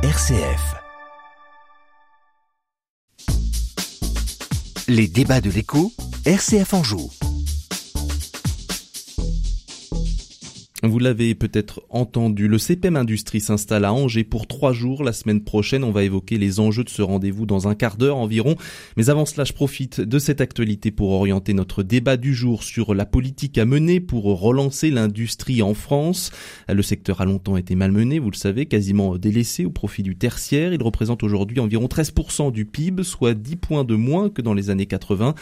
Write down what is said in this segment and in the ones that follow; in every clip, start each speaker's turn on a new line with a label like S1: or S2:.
S1: RCF. Les débats de l'écho, RCF en joue.
S2: Vous l'avez peut-être entendu, le CPM Industrie s'installe à Angers pour trois jours. La semaine prochaine, on va évoquer les enjeux de ce rendez-vous dans un quart d'heure environ. Mais avant cela, je profite de cette actualité pour orienter notre débat du jour sur la politique à mener pour relancer l'industrie en France. Le secteur a longtemps été malmené, vous le savez, quasiment délaissé au profit du tertiaire. Il représente aujourd'hui environ 13% du PIB, soit 10 points de moins que dans les années 80.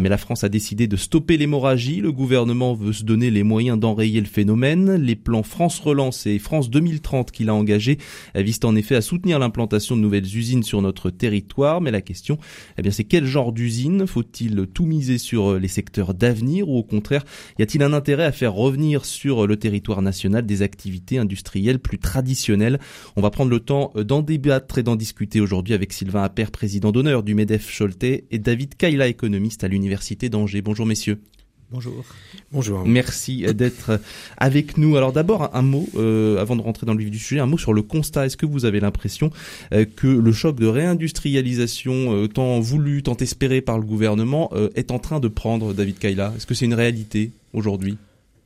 S2: Mais la France a décidé de stopper l'hémorragie. Le gouvernement veut se donner les moyens d'enrayer le phénomène. Les plans France Relance et France 2030 qu'il a engagés visent en effet à soutenir l'implantation de nouvelles usines sur notre territoire. Mais la question, eh bien, c'est quel genre d'usine? Faut-il tout miser sur les secteurs d'avenir ou au contraire, y a-t-il un intérêt à faire revenir sur le territoire national des activités industrielles plus traditionnelles? On va prendre le temps d'en débattre et d'en discuter aujourd'hui avec Sylvain Appert, président d'honneur du MEDEF Choletais et David Kaila, économiste à l'Université d'Angers. Bonjour messieurs.
S3: Bonjour.
S2: Bonjour. Merci d'être avec nous. Alors d'abord un mot, euh, avant de rentrer dans le vif du sujet, un mot sur le constat. Est-ce que vous avez l'impression euh, que le choc de réindustrialisation euh, tant voulu, tant espéré par le gouvernement est en train de prendre David Kaila? Est-ce que c'est une réalité aujourd'hui?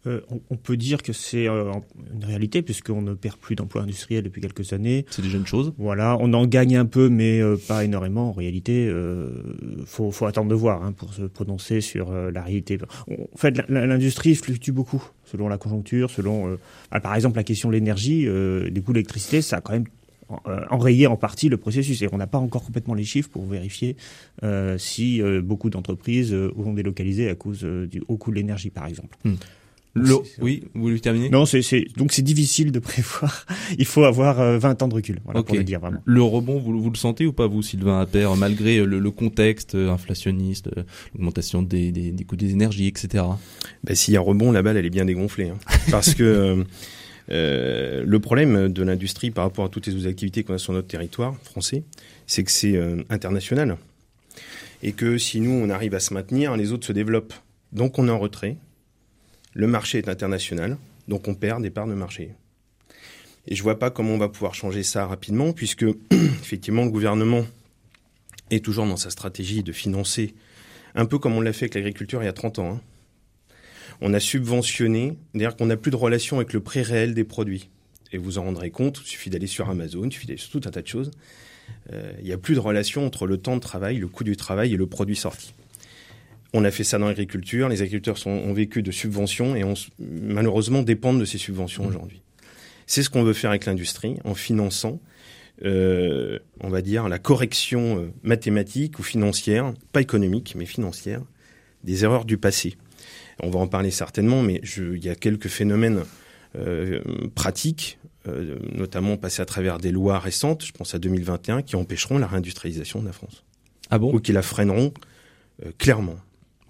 S3: Euh, on, peut dire que c'est euh, une réalité puisqu'on ne perd plus d'emplois industriels depuis quelques années.
S2: C'est déjà une chose.
S3: Voilà, on en gagne un peu, mais euh, pas énormément. En réalité, il faut, attendre de voir hein, pour se prononcer sur la réalité. En fait, l'industrie fluctue beaucoup selon la conjoncture, selon, ah, par exemple, la question de l'énergie, des coûts d'électricité, ça a quand même enrayé en partie le processus. Et on n'a pas encore complètement les chiffres pour vérifier si beaucoup d'entreprises ont délocalisé à cause du haut coût de l'énergie, par exemple.
S2: Oui, vous voulez terminer
S3: Non, c'est donc c'est difficile de prévoir. Il faut avoir 20 euh, ans de recul, voilà, pour le dire vraiment.
S2: Le rebond, vous, vous le sentez ou pas, vous, Sylvain Appert, malgré le, contexte inflationniste, euh, l'augmentation des, des, des, coûts des énergies, etc.
S4: Ben, S'il y a un rebond, la balle, elle est bien dégonflée. Hein. Parce que euh, le problème de l'industrie par rapport à toutes les autres activités qu'on a sur notre territoire français, c'est que c'est international. Et que si nous, on arrive à se maintenir, les autres se développent. Donc on est en retrait le marché est international, donc on perd des parts de marché. Et je ne vois pas comment on va pouvoir changer ça rapidement, puisque effectivement le gouvernement est toujours dans sa stratégie de financer, un peu comme on l'a fait avec l'agriculture il y a 30 ans. Hein. On a subventionné, c'est-à-dire qu'on n'a plus de relation avec le prix réel des produits. Et vous en rendrez compte, il suffit d'aller sur Amazon, il suffit d'aller sur tout un tas de choses. Euh, il n'y a plus de relation entre le temps de travail, le coût du travail et le produit sorti. On a fait ça dans l'agriculture. Les agriculteurs sont, ont vécu de subventions et on, malheureusement dépendent de ces subventions mmh. aujourd'hui. C'est ce qu'on veut faire avec l'industrie en finançant, euh, on va dire, la correction euh, mathématique ou financière, pas économique, mais financière, des erreurs du passé. On va en parler certainement, mais il y a quelques phénomènes euh, pratiques, euh, notamment passés à travers des lois récentes, je pense à 2021, qui empêcheront la réindustrialisation de la France.
S2: Ah bon?
S4: Ou qui la freineront euh, clairement.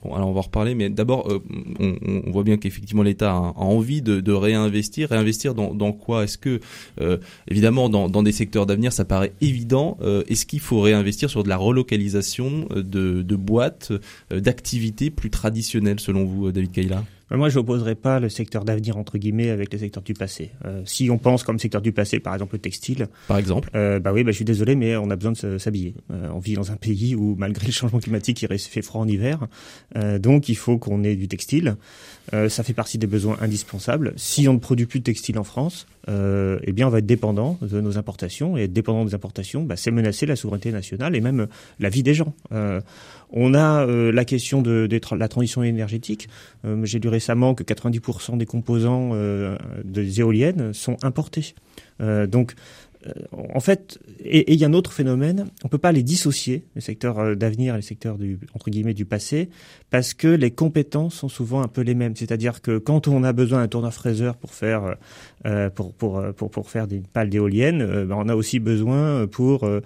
S2: Bon, alors on va en reparler, mais d'abord, euh, on, voit bien qu'effectivement l'État a, envie de, réinvestir. Réinvestir dans, quoi? Est-ce que, euh, évidemment, dans, des secteurs d'avenir, ça paraît évident. Euh, est-ce qu'il faut réinvestir sur de la relocalisation de, de boîtes, d'activités plus traditionnelles, selon vous, David Kaila
S3: moi, je n'opposerai pas le secteur d'avenir entre guillemets avec le secteur du passé. Euh, si on pense comme secteur du passé, par exemple le textile,
S2: par exemple,
S3: euh, bah oui, bah, je suis désolé, mais on a besoin de s'habiller. Euh, on vit dans un pays où, malgré le changement climatique, il fait froid en hiver, euh, donc il faut qu'on ait du textile. Euh, ça fait partie des besoins indispensables. Si on ne produit plus de textile en France, euh, eh bien, on va être dépendant de nos importations. Et être dépendant des importations, bah, c'est menacer la souveraineté nationale et même la vie des gens. Euh, on a euh, la question de, la transition énergétique. Euh, j'ai lu récemment que 90% des composants euh, des éoliennes sont importés. donc, en fait, et il y a un autre phénomène, on peut pas les dissocier, les secteurs d'avenir et les secteurs du entre guillemets du passé, parce que les compétences sont souvent un peu les mêmes. C'est-à-dire que quand on a besoin d'un tourneur-fraiseur pour faire euh, pour, pour, pour, pour faire des pales d'éoliennes, euh, ben on a aussi besoin pour, euh,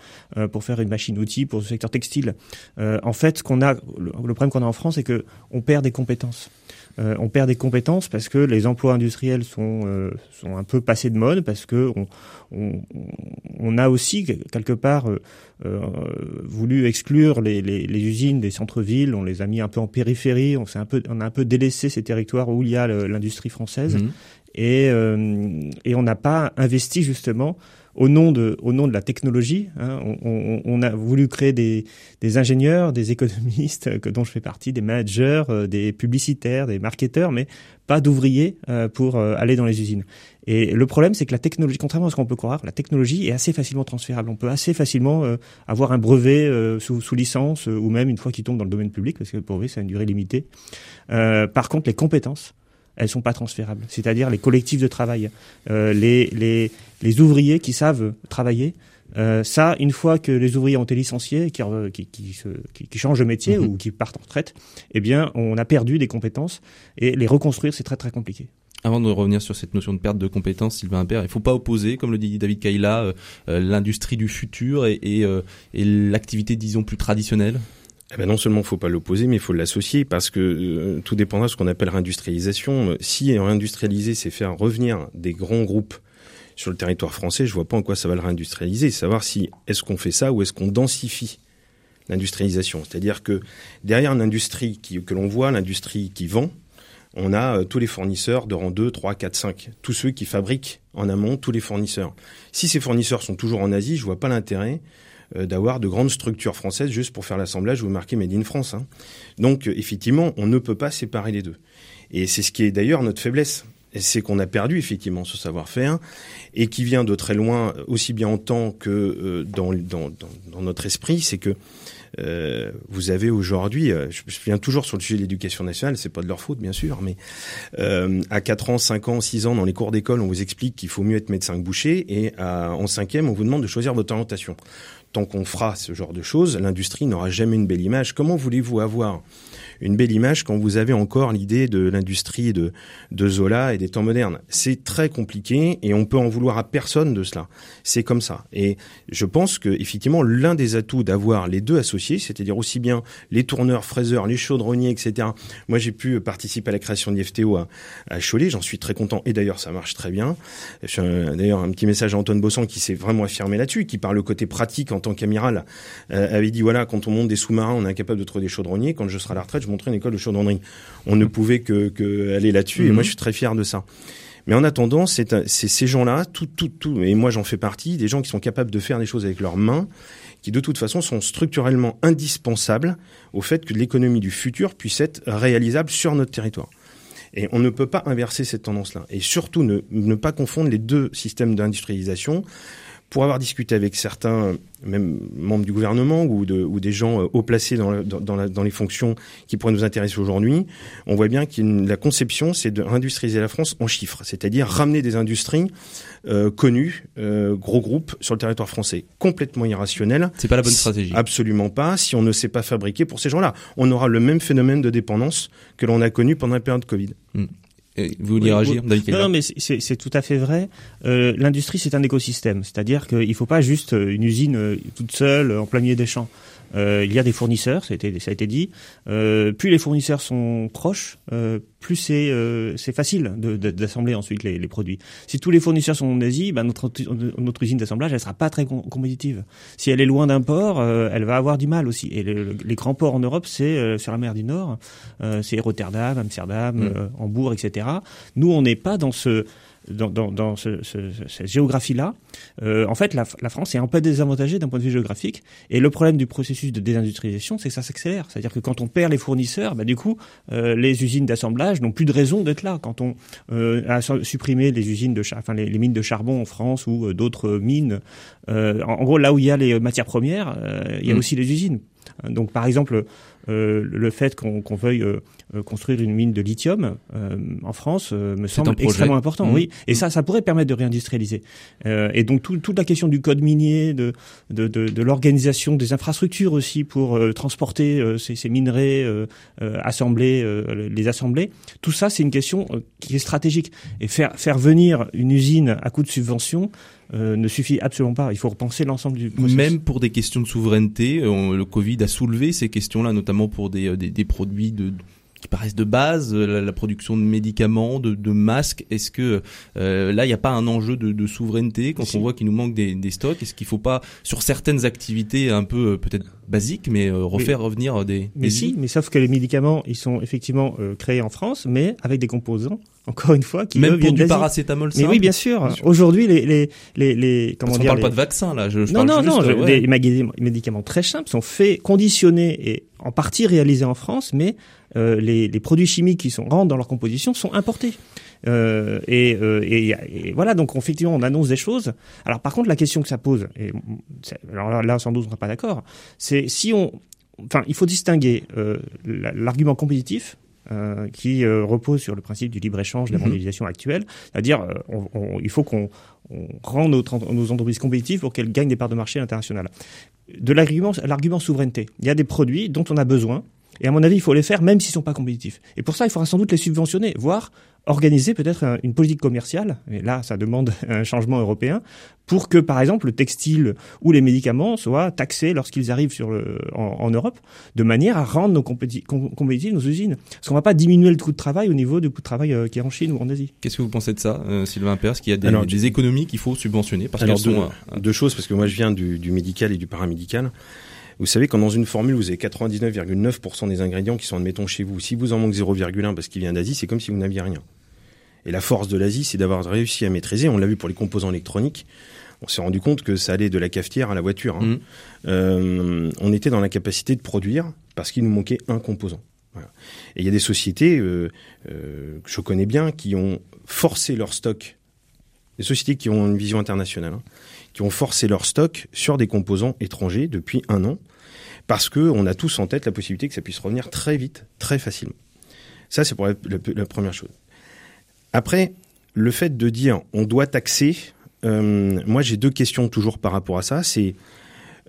S3: pour faire une machine-outil pour le secteur textile. en fait, ce qu'on a, le, problème qu'on a en France, c'est que on perd des compétences. Euh, on perd des compétences parce que les emplois industriels sont, euh, sont un peu passés de mode, parce que on, on, on a aussi quelque part euh, voulu exclure les, les, les usines des centres-villes, on les a mis un peu en périphérie, on, un peu, on a un peu délaissé ces territoires où il y a l'industrie française. Mmh. et, et on n'a pas investi justement au nom de, au nom de la technologie. Hein, on, a voulu créer des, ingénieurs, des économistes, que, dont je fais partie, des managers, euh, des publicitaires, des marketeurs, mais pas d'ouvriers euh, pour euh, aller dans les usines. Et le problème, c'est que la technologie, contrairement à ce qu'on peut croire, la technologie est assez facilement transférable. On peut assez facilement avoir un brevet sous, sous, licence, ou même une fois qu'il tombe dans le domaine public, parce que le brevet, ça a une durée limitée. par contre, les compétences, elles sont pas transférables. C'est-à-dire les collectifs de travail, euh, les, les, les, ouvriers qui savent travailler. Euh, ça, une fois que les ouvriers ont été licenciés, qui, qui, qui, qui, qui changent de métier mhm. ou qui partent en retraite, eh bien, on a perdu des compétences et les reconstruire, c'est très très compliqué.
S2: Avant de revenir sur cette notion de perte de compétences, Sylvain Imbert, il faut pas opposer, comme le dit David Kaila, euh, euh, l'industrie du futur et, et, euh, et l'activité, disons, plus traditionnelle?
S4: Eh ben non seulement il faut pas l'opposer, mais il faut l'associer parce que euh, tout dépendra de ce qu'on appelle réindustrialisation. Si réindustrialiser, c'est faire revenir des grands groupes sur le territoire français, je vois pas en quoi ça va le réindustrialiser. Savoir si est-ce qu'on fait ça ou est-ce qu'on densifie l'industrialisation. C'est-à-dire que derrière l'industrie que l'on voit, l'industrie qui vend, on a euh, tous les fournisseurs de rang 2, 3, 4, 5. Tous ceux qui fabriquent en amont, tous les fournisseurs. Si ces fournisseurs sont toujours en Asie, je vois pas l'intérêt d'avoir de grandes structures françaises juste pour faire l'assemblage ou marquer Made in France. Hein. Donc euh, effectivement, on ne peut pas séparer les deux. Et c'est ce qui est d'ailleurs notre faiblesse. C'est qu'on a perdu effectivement ce savoir-faire et qui vient de très loin, aussi bien en temps que euh, dans, dans, dans, notre esprit. C'est que euh, vous avez aujourd'hui, je, viens toujours sur le sujet de l'éducation nationale, c'est pas de leur faute bien sûr, mais euh, à 4 ans, 5 ans, 6 ans dans les cours d'école, on vous explique qu'il faut mieux être médecin que boucher, et à, en cinquième, on vous demande de choisir votre orientation tant qu'on fera ce genre de choses, l'industrie n'aura jamais une belle image. Comment voulez-vous avoir une belle image quand vous avez encore l'idée de l'industrie de, de Zola et des temps modernes. C'est très compliqué et on peut en vouloir à personne de cela. C'est comme ça. Et je pense que effectivement l'un des atouts d'avoir les deux associés, c'est-à-dire aussi bien les tourneurs, fraiseurs, les chaudronniers, etc. Moi, j'ai pu participer à la création d'IFTO à, à Cholet. J'en suis très content et d'ailleurs ça marche très bien. D'ailleurs un petit message à Antoine Bossan qui s'est vraiment affirmé là-dessus, qui par le côté pratique en tant qu'amiral euh, avait dit voilà quand on monte des sous-marins, on est incapable de trouver des chaudronniers. Quand je serai à la retraite, montrer une école de chaudronnerie. On ne pouvait que, que aller là-dessus, et moi mhm. je suis très fier de ça. Mais en attendant, c'est ces gens-là, tout, tout, tout, et moi j'en fais partie, des gens qui sont capables de faire des choses avec leurs mains, qui de toute façon sont structurellement indispensables au fait que l'économie du futur puisse être réalisable sur notre territoire. Et on ne peut pas inverser cette tendance-là. Et surtout ne, ne pas confondre les deux systèmes d'industrialisation pour avoir discuté avec certains, même membres du gouvernement ou, de, ou des gens euh, haut placés dans, dans, dans, les fonctions qui pourraient nous intéresser aujourd'hui, on voit bien que la conception, c'est de réindustrialiser la France en chiffres, c'est-à-dire ramener des industries euh, connues, euh, gros groupes sur le territoire français, complètement irrationnel.
S2: C'est pas la bonne stratégie.
S4: Absolument pas. Si on ne sait pas fabriquer pour ces gens-là, on aura le même phénomène de dépendance que l'on a connu pendant la période Covid.
S2: Hmm. Vous vouliez réagir, David
S3: Non, mais c'est tout à fait vrai. Euh, L'industrie, c'est un écosystème. C'est-à-dire qu'il ne faut pas juste euh, une usine euh, toute seule en plein milieu des champs. Euh, il y a des fournisseurs, ça a été, ça a été dit. Euh, plus les fournisseurs sont proches, euh, plus c'est euh, c'est facile d'assembler ensuite les, les, produits. Si tous les fournisseurs sont en Asie, ben notre notre usine d'assemblage elle sera pas très compétitive. Si elle est loin d'un port, euh, elle va avoir du mal aussi. Et les grands ports en Europe, c'est sur la mer du Nord, c'est Rotterdam, Amsterdam, mm. Hambourg, etc. Nous, on n'est pas dans ce dans, dans, dans ce, ce, cette géographie-là, euh, en fait, la, la, France est un peu désavantagée d'un point de vue géographique. Et le problème du processus de désindustrialisation, c'est que ça s'accélère. C'est-à-dire que quand on perd les fournisseurs, bah, du coup, euh, les usines d'assemblage n'ont plus de raison d'être là. Quand on euh, a supprimé les usines de, enfin les, les, mines de charbon en France ou d'autres mines, en, gros, là où il y a les matières premières, il y a mmh. aussi les usines. Donc, par exemple, euh, le fait qu'on veuille euh, euh, construire une mine de lithium en France me semble extrêmement important. Mmh. Oui, et ça, ça pourrait permettre de réindustrialiser. et donc toute la question du code minier, de de, de, de l'organisation des infrastructures aussi pour transporter ces, ces, minerais, assembler, les assembler. Tout ça, c'est une question qui est stratégique. Et faire faire venir une usine à coût de subvention. Euh, ne suffit absolument pas. Il faut repenser l'ensemble du processus.
S2: Même pour des questions de souveraineté, le Covid a soulevé ces questions-là, notamment pour des, des, des produits de qui paraissent de base, la, production de médicaments, de, de masques. Est-ce que là, il n'y a pas un enjeu de, de souveraineté quand on voit qu'il nous manque des, des stocks? Est-ce qu'il ne faut pas, sur certaines activités un peu peut-être basiques, mais refaire revenir des...
S3: Mais si, mais sauf que les médicaments, ils sont effectivement créés en France, mais avec des composants encore une fois, qui
S2: même pour du paracétamol
S3: Mais oui, bien sûr. Aujourd'hui, les les les, les
S2: comment Parce dire, parle pas de vaccin là. Je, je
S3: non
S2: non
S3: non, des médicaments très simples sont faits, conditionnés et en partie réalisés en France, mais euh, les, les produits chimiques qui sont rentrent dans leur composition sont importés. Euh, et, euh, et, et, voilà, donc effectivement, on annonce des choses. Alors par contre, la question que ça pose, et alors là, sans doute, on sera pas d'accord, c'est si on, enfin, il faut distinguer l'argument compétitif euh, qui euh, repose sur le principe du libre-échange, de la mhm. mondialisation actuelle. C'est-à-dire, euh, il faut qu'on rende nos entreprises compétitives pour qu'elles gagnent des parts de marché internationales. De l'argument, l'argument souveraineté. Il y a des produits dont on a besoin, et à mon avis, il faut les faire même s'ils sont pas compétitifs. Et pour ça, il faudra sans doute les subventionner, voire organiser peut-être une politique commerciale, et là ça demande un changement européen, pour que par exemple le textile ou les médicaments soient taxés lorsqu'ils arrivent sur le, en, Europe, de manière à rendre nos compétitifs nos usines. Parce qu'on va pas diminuer le coût de travail au niveau du coût de travail euh, qui est en Chine ou en Asie.
S2: Qu'est-ce que vous pensez de ça, euh, Sylvain Perce, qu'il y a des, des économies qu'il faut subventionner parce
S4: alors, deux, sont, euh, deux choses, parce que moi je viens du, du médical et du paramédical. Vous savez, quand dans une formule, vous avez 99,9% des ingrédients qui sont, admettons, chez vous, si vous en manque 0,1 parce qu'il vient d'Asie, c'est comme si vous n'aviez rien. Et la force de l'Asie, c'est d'avoir réussi à maîtriser. On l'a vu pour les composants électroniques. On s'est rendu compte que ça allait de la cafetière à la voiture. Hein. Mmh. Euh, on était dans la capacité de produire parce qu'il nous manquait un composant. Voilà. Et il y a des sociétés euh, euh, que je connais bien qui ont forcé leur stock, sociétés qui ont une vision internationale, hein, qui ont forcé leur stock sur des composants étrangers depuis un an parce qu'on a tous en tête la possibilité que ça puisse revenir très vite, très facilement. Ça, c'est pour la, première chose. Après, le fait de dire on doit taxer, euh, moi j'ai deux questions toujours par rapport à ça. C'est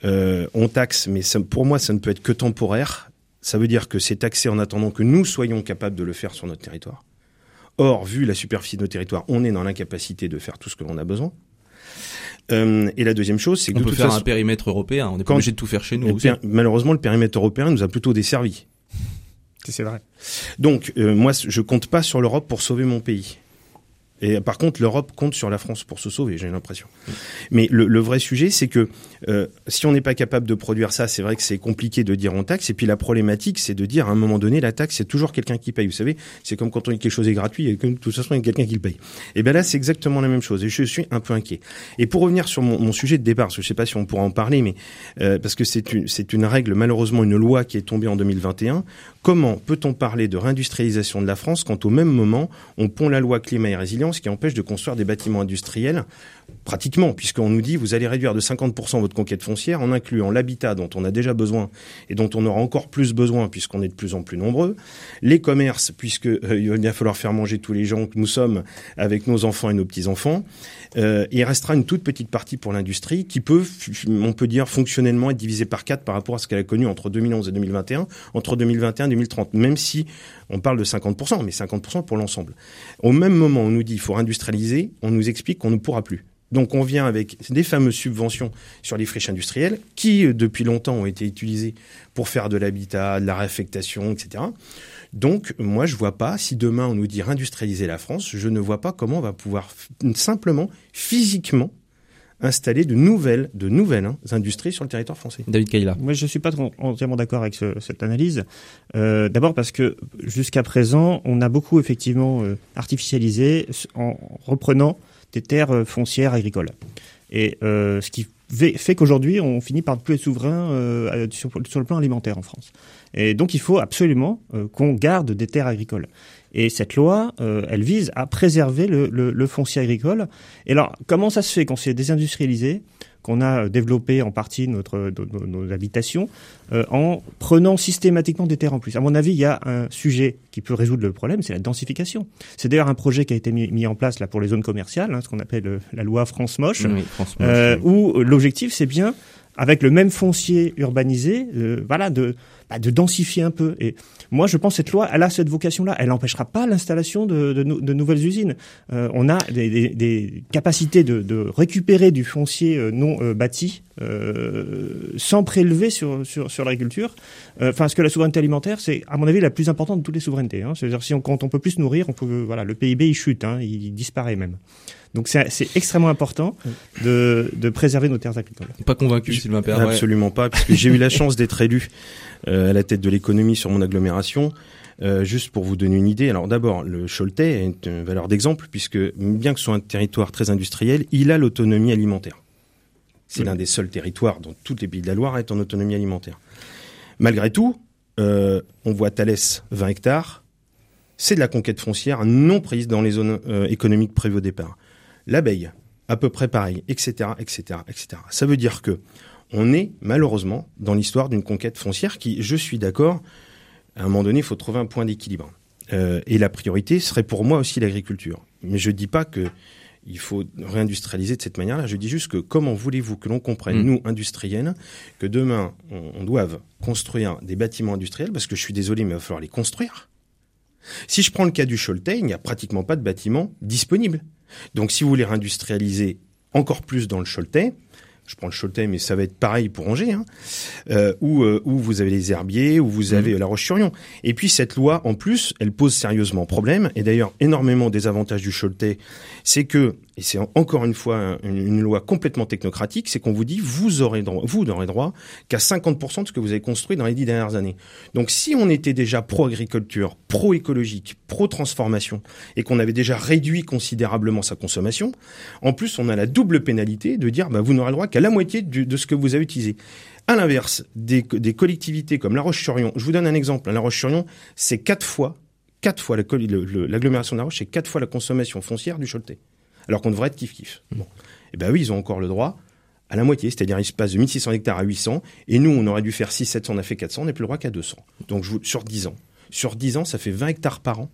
S4: euh, on taxe, mais pour moi ça ne peut être que temporaire. Ça veut dire que c'est taxé en attendant que nous soyons capables de le faire sur notre territoire. Or, vu la superficie de nos territoires, on est dans l'incapacité de faire tout ce que l'on a besoin. Euh, et la deuxième chose, c'est que
S2: on peut faire un périmètre européen. On n'est pas obligé de tout faire chez nous. Aussi.
S4: Malheureusement, le périmètre européen nous a plutôt desservi.
S3: C'est vrai.
S4: Donc, euh, moi, je compte pas sur l'Europe pour sauver mon pays. Et par contre, l'Europe compte sur la France pour se sauver, j'ai l'impression. Mais le, vrai sujet, c'est que euh, si on n'est pas capable de produire ça, c'est vrai que c'est compliqué de dire on taxe. Et puis la problématique, c'est de dire à un moment donné, la taxe, c'est toujours quelqu'un qui paye. Vous savez, c'est comme quand on dit quelque chose est gratuit et que de toute façon, il y a quelqu'un qui le paye. Et bien là, c'est exactement la même chose. Et je suis un peu inquiet. Et pour revenir sur mon, sujet de départ, je sais pas si on pourra en parler, mais euh, parce que c'est une règle, malheureusement, une loi qui est tombée en 2021. Comment peut-on parler de réindustrialisation de la France quand au même moment, on pond la loi climat et résilience qui empêche de construire des bâtiments industriels pratiquement, puisqu'on nous dit vous allez réduire de 50% votre conquête foncière en incluant l'habitat dont on a déjà besoin et dont on aura encore plus besoin puisqu'on est de plus en plus nombreux, les commerces, puisque euh, il va bien falloir faire manger tous les gens que nous sommes avec nos enfants et nos petits-enfants, euh, il restera une toute petite partie pour l'industrie qui peut, on peut dire, fonctionnellement être divisée par quatre par rapport à ce qu'elle a connu entre 2011 et 2021, entre 2021 et 2030, même si on parle de 50%, mais 50% pour l'ensemble. Au même moment, on nous dit il faut industrialiser, on nous explique qu'on ne pourra plus. Donc on vient avec des fameuses subventions sur les friches industrielles qui, euh, depuis longtemps, ont été utilisées pour faire de l'habitat, de la réaffectation, etc. Donc moi, je vois pas, si demain on nous dit réindustrialiser la France, je ne vois pas comment on va pouvoir simplement, physiquement, installer de nouvelles, de nouvelles hein, industries sur le territoire français.
S2: David Kayla.
S3: Moi, je suis pas entièrement d'accord avec cette analyse. Euh, D'abord parce que jusqu'à présent, on a beaucoup effectivement euh, artificialisé en reprenant des terres euh, foncières agricoles. Et euh, ce qui fait qu'aujourd'hui, on finit par ne plus être souverain euh, sur, sur, le plan alimentaire en France. Et donc, il faut absolument euh, qu'on garde des terres agricoles. Et cette loi, euh, elle vise à préserver le, le, le, foncier agricole. Et alors, comment ça se fait qu'on s'est désindustrialisé qu'on a développé en partie notre, nos, nos habitations euh, en prenant systématiquement des terres en plus? À mon avis, il y a un sujet qui peut résoudre le problème, c'est la densification. C'est d'ailleurs un projet qui a été mis, mis, en place là pour les zones commerciales, hein, ce qu'on appelle euh, la loi France Moche,
S2: oui, France
S3: Moche euh, où l'objectif c'est bien avec le même foncier urbanisé, euh, voilà, de, bah, de densifier un peu. Et moi, je pense que cette loi, elle a cette vocation-là. Elle n'empêchera pas l'installation de, de, de, nouvelles usines. Euh, on a des, des, des capacités de, de, récupérer du foncier euh, non euh, bâti euh, sans prélever sur, sur, sur l'agriculture. Enfin, parce que la souveraineté alimentaire, c'est, à mon avis, la plus importante de toutes les souverainetés. Hein. C'est-à-dire, si on, quand on peut plus se nourrir, on peut, voilà, le PIB, il chute, hein, il disparaît même. Donc c'est extrêmement important de, de, préserver nos terres agricoles.
S2: Pas convaincu, Sylvain Père
S4: Absolument pas, puisque j'ai eu la chance d'être élu euh, à la tête de l'économie sur mon agglomération. Euh, juste pour vous donner une idée, alors d'abord, le Choletais est une valeur d'exemple, puisque bien que ce soit un territoire très industriel, il a l'autonomie alimentaire. C'est l'un des seuls territoires dans tous les pays de la Loire à être en autonomie alimentaire. Malgré tout, euh, on voit Thalès 20 hectares, c'est de la conquête foncière non prise dans les zones euh, économiques prévues au départ. L'abeille, à peu près pareil, etc., etc., etc. Ça veut dire que on est malheureusement dans l'histoire d'une conquête foncière qui, je suis d'accord, à un moment donné, il faut trouver un point d'équilibre. Euh, et la priorité serait pour moi aussi l'agriculture. Mais je ne dis pas que il faut réindustrialiser de cette manière-là. Je dis juste que comment voulez-vous que l'on comprenne, mm. nous, industriels, que demain, on, on doive construire des bâtiments industriels, parce que je suis désolé, mais il va falloir les construire. Si je prends le cas du Choletais, il n'y a pratiquement pas de bâtiments disponibles. Donc si vous voulez réindustrialiser encore plus dans le Choletais, je prends le Choletais, mais ça va être pareil pour Angers, hein, euh, où, euh, où vous avez les herbiers, où vous avez mmh. la Roche-sur-Yon. Et puis cette loi, en plus, elle pose sérieusement problème. Et d'ailleurs, énormément des avantages du Choletais, c'est que et c'est encore une fois une, loi complètement technocratique, c'est qu'on vous dit vous aurez droit, vous n'aurez droit qu'à 50% de ce que vous avez construit dans les dix dernières années. Donc si on était déjà pro-agriculture, pro-écologique, pro-transformation, et qu'on avait déjà réduit considérablement sa consommation, en plus on a la double pénalité de dire bah, vous n'aurez droit qu'à la moitié de ce que vous avez utilisé. À l'inverse, des, des, collectivités comme La Roche-sur-Yon, je vous donne un exemple, La Roche-sur-Yon, c'est quatre fois, quatre fois l'agglomération de La Roche, c'est quatre fois la consommation foncière du Choletais alors qu'on devrait être kiff-kiff. Bon. Et eh ben oui, ils ont encore le droit à la moitié, c'est-à-dire ils se passent de 1600 hectares à 800, et nous, on aurait dû faire 6, 700, on a fait 400, on n'est plus le droit qu'à 200. Donc je sur 10 ans. Sur 10 ans, ça fait 20 hectares par an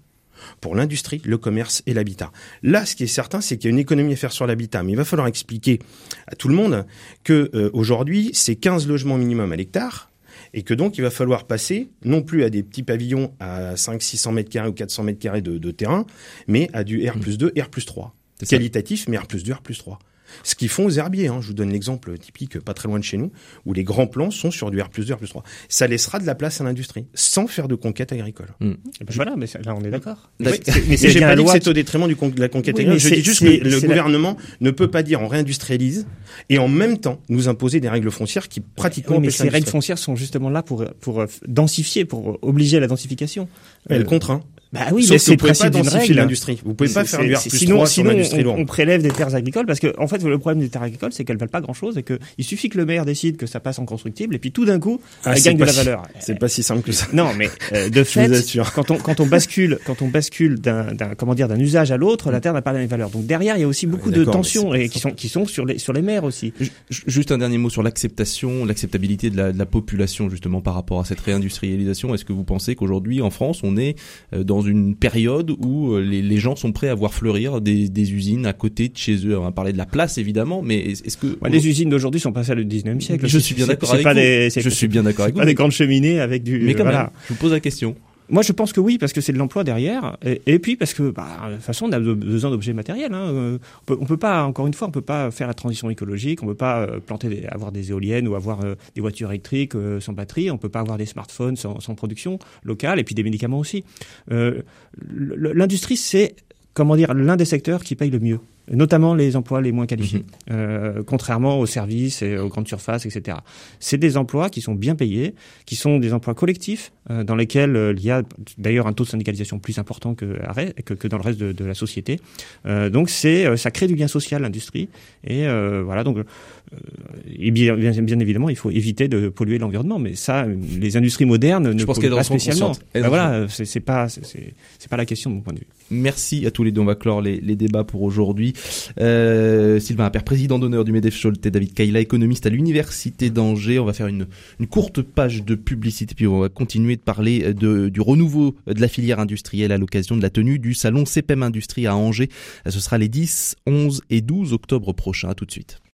S4: pour l'industrie, le commerce et l'habitat. Là, ce qui est certain, c'est qu'il y a une économie à faire sur l'habitat, mais il va falloir expliquer à tout le monde que euh, aujourd'hui, c'est 15 logements minimum à l'hectare, et que donc il va falloir passer non plus à des petits pavillons à 5 600 mètres carrés ou 400 mètres carrés de, de terrain, mais à du R plus 2, R plus 3 qualitatif, mais R plus 2, R plus 3. Ce qu'ils font aux herbiers, hein. je vous donne l'exemple typique pas très loin de chez nous, où les grands plans sont sur du R plus 2, R plus 3. Ça laissera de la place à l'industrie, sans faire de conquête agricole.
S3: Hmm. Eh ben voilà, mais là on est d'accord.
S4: mais j'ai pas dit que c'est au détriment du de la conquête agricole, je dis juste que le gouvernement ne peut pas dire on réindustrialise et en même temps nous imposer des règles foncières qui pratiquement... Oui,
S3: mais ces règles foncières sont justement là pour, pour densifier, pour obliger à la densification.
S4: Elle euh, contraint.
S3: Bah oui, mais c'est le principe d'une règle.
S4: l'industrie. Vous pouvez pas faire du R plus
S3: sinon,
S4: 3
S3: sinon on, on, prélève des terres agricoles parce que en fait le problème des terres agricoles c'est qu'elles valent pas grand chose et que il suffit que le maire décide que ça passe en constructible et puis tout d'un coup ah, elles gagnent de la valeur.
S4: C'est pas si simple que ça.
S3: Non, mais euh, de fait, quand on quand on bascule quand on bascule d'un comment dire d'un usage à l'autre, la terre n'a pas la même valeur. Donc derrière il y a aussi beaucoup de tensions et qui sont qui sont sur les sur les maires aussi.
S2: Juste un dernier mot sur l'acceptation, l'acceptabilité de la, de la population justement par rapport à cette réindustrialisation. Est-ce que vous pensez qu'aujourd'hui en France on est euh, dans une période où euh, les, gens sont prêts à voir fleurir des, usines à côté de chez eux. On va parler de la place évidemment, mais est-ce que
S3: les usines d'aujourd'hui sont passées au 19e siècle
S2: Je suis bien d'accord avec vous. je suis bien d'accord avec vous.
S3: Pas des grandes cheminées avec du.
S2: Mais quand même, je vous pose la question.
S3: Moi, je pense que oui, parce que c'est de l'emploi derrière, et, puis parce que, bah, de toute façon, on a besoin d'objets matériels. Hein. Euh, on, peut, peut pas, encore une fois, on peut pas faire la transition écologique, on peut pas euh, planter, avoir des éoliennes ou avoir des voitures électriques sans batterie, on peut pas avoir des smartphones sans, sans production locale, et puis des médicaments aussi. L'industrie, c'est comment dire l'un des secteurs qui paye le mieux notamment les emplois les moins qualifiés, mhm. euh, contrairement aux services et aux grandes surfaces, etc. C'est des emplois qui sont bien payés, qui sont des emplois collectifs, euh, dans lesquels euh, il y a d'ailleurs un taux de syndicalisation plus important que, que, que dans le reste de, de la société. Euh, donc c'est, ça crée du lien social, l'industrie, et voilà donc. Et bien, bien, évidemment, il faut éviter de polluer l'environnement, mais ça, les industries modernes ne polluent pas spécialement. Ben voilà, c'est pas, c'est pas la question de mon point de vue.
S2: Merci à tous les deux. On va clore les, les débats pour aujourd'hui. Euh, Sylvain Appert, président d'honneur du MEDEF Scholte, David Kaila, économiste à l'Université d'Angers. On va faire une, courte page de publicité, puis on va continuer de parler du renouveau de la filière industrielle à l'occasion de la tenue du salon CPM Industrie à Angers. Ce sera les 10, 11 et 12 octobre prochains. À tout de suite.